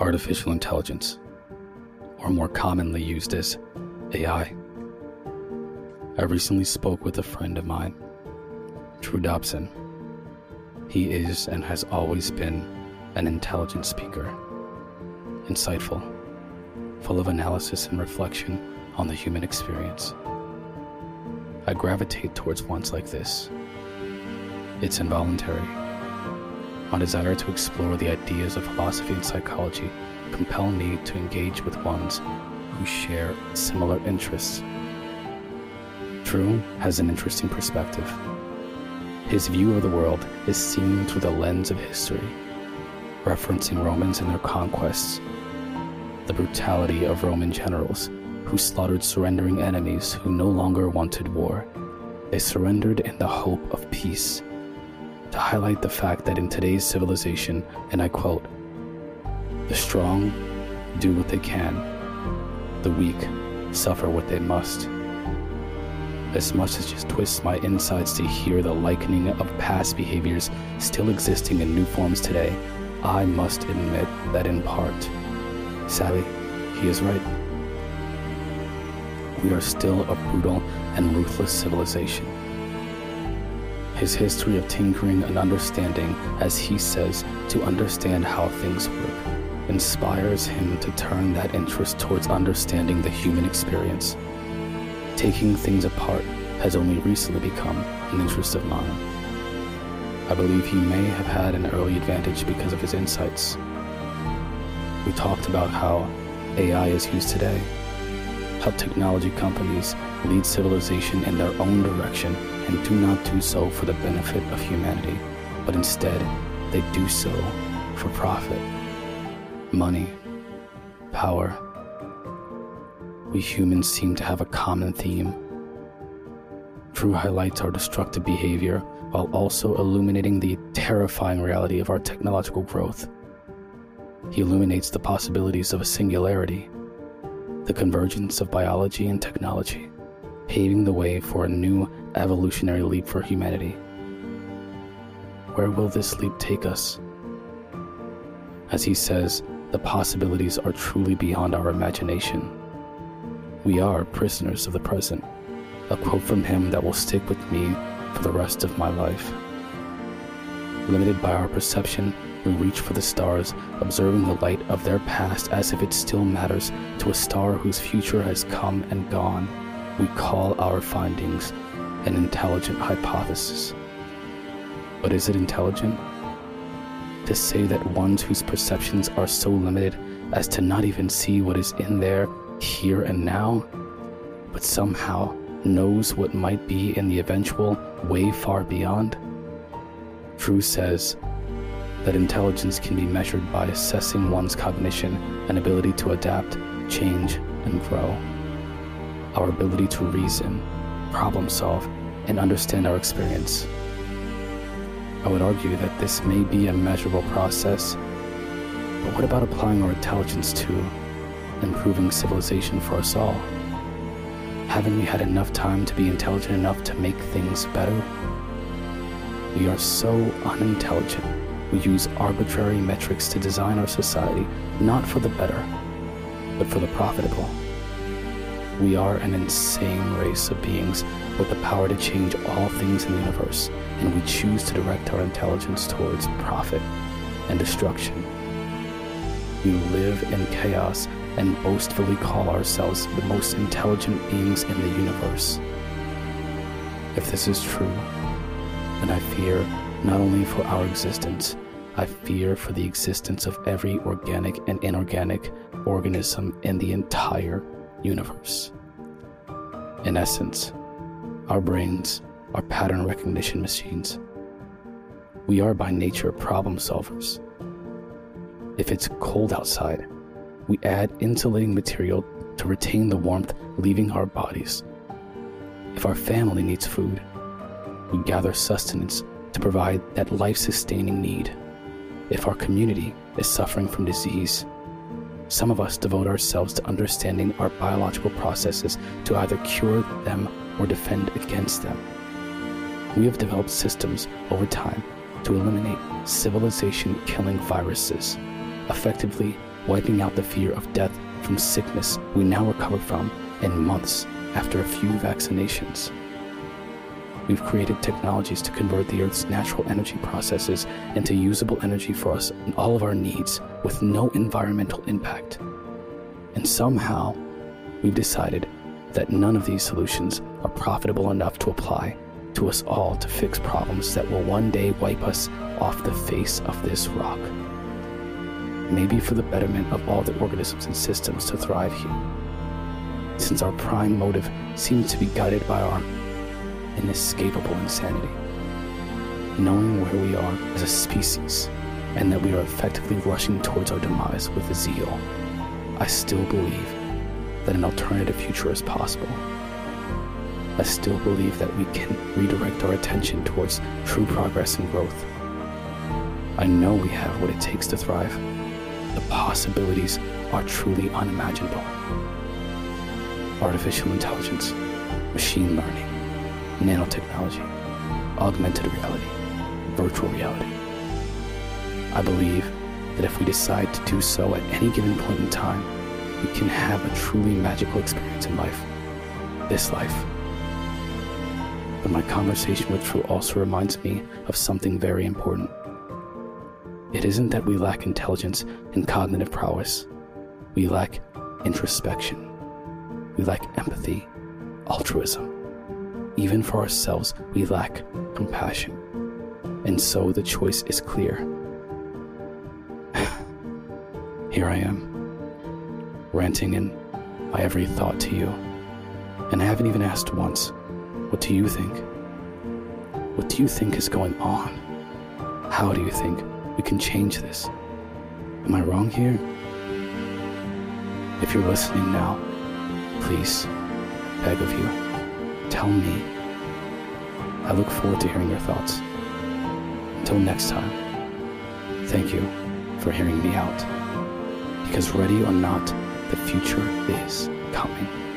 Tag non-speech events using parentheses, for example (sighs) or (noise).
artificial intelligence, or more commonly used as AI. I recently spoke with a friend of mine, Drew Dodson. He is and has always been an intelligent speaker, insightful, full of analysis and reflection on the human experience. I gravitate towards ones like this. It's involuntary. My desire to explore the ideas of philosophy and psychology compel me to engage with ones who share similar interests. Drew has an interesting perspective. His view of the world is seen through the lens of history, referencing Romans and their conquests, the brutality of Roman generals who slaughtered surrendering enemies who no longer wanted war. They surrendered in the hope of peace. To highlight the fact that in today's civilization, and I quote, the strong do what they can, the weak suffer what they must. As much as just twists my insides to hear the likening of past behaviors still existing in new forms today, I must admit that in part, sadly, he is right we are still a brutal and ruthless civilization. His history of tinkering and understanding, as he says, to understand how things work, inspires him to turn that interest towards understanding the human experience. Taking things apart has only recently become an interest of mine. I believe he may have had an early advantage because of his insights. We talked about how AI is used today how technology companies lead civilization in their own direction and do not do so for the benefit of humanity, but instead they do so for profit, money, power. We humans seem to have a common theme. Drew highlights our destructive behavior while also illuminating the terrifying reality of our technological growth. He illuminates the possibilities of a singularity the convergence of biology and technology, paving the way for a new evolutionary leap for humanity. Where will this leap take us? As he says, the possibilities are truly beyond our imagination. We are prisoners of the present, a quote from him that will stick with me for the rest of my life. Limited by our perception we reach for the stars, observing the light of their past as if it still matters to a star whose future has come and gone. We call our findings an intelligent hypothesis. But is it intelligent? To say that ones whose perceptions are so limited as to not even see what is in there here and now, but somehow knows what might be in the eventual way far beyond? Drew says that intelligence can be measured by assessing one's cognition and ability to adapt, change, and grow. Our ability to reason, problem solve, and understand our experience. I would argue that this may be a measurable process, but what about applying our intelligence to improving civilization for us all? Haven't we had enough time to be intelligent enough to make things better? We are so unintelligent we use arbitrary metrics to design our society not for the better, but for the profitable. We are an insane race of beings with the power to change all things in the universe, and we choose to direct our intelligence towards profit and destruction. We live in chaos and boastfully call ourselves the most intelligent beings in the universe. If this is true, then I fear not only for our existence, I fear for the existence of every organic and inorganic organism in the entire universe. In essence, our brains are pattern recognition machines. We are by nature problem solvers. If it's cold outside, we add insulating material to retain the warmth leaving our bodies. If our family needs food, we gather sustenance to provide that life sustaining need. If our community is suffering from disease, some of us devote ourselves to understanding our biological processes to either cure them or defend against them. We have developed systems over time to eliminate civilization killing viruses, effectively wiping out the fear of death from sickness we now recover from in months after a few vaccinations. We've created technologies to convert the Earth's natural energy processes into usable energy for us and all of our needs with no environmental impact. And somehow, we've decided that none of these solutions are profitable enough to apply to us all to fix problems that will one day wipe us off the face of this rock. Maybe for the betterment of all the organisms and systems to thrive here. Since our prime motive seems to be guided by our inescapable insanity. Knowing where we are as a species and that we are effectively rushing towards our demise with zeal, I still believe that an alternative future is possible. I still believe that we can redirect our attention towards true progress and growth. I know we have what it takes to thrive. The possibilities are truly unimaginable. Artificial intelligence, machine learning, nanotechnology, augmented reality, virtual reality. I believe that if we decide to do so at any given point in time, we can have a truly magical experience in life. This life. But my conversation with Drew also reminds me of something very important. It isn't that we lack intelligence and cognitive prowess. We lack introspection. We lack empathy, altruism. Even for ourselves, we lack compassion. And so the choice is clear. (sighs) Here I am, ranting in my every thought to you. And I haven't even asked once, what do you think? What do you think is going on? How do you think we can change this? Am I wrong here? If you're listening now, please, beg of you tell me. I look forward to hearing your thoughts. Until next time, thank you for hearing me out. Because ready or not, the future is coming.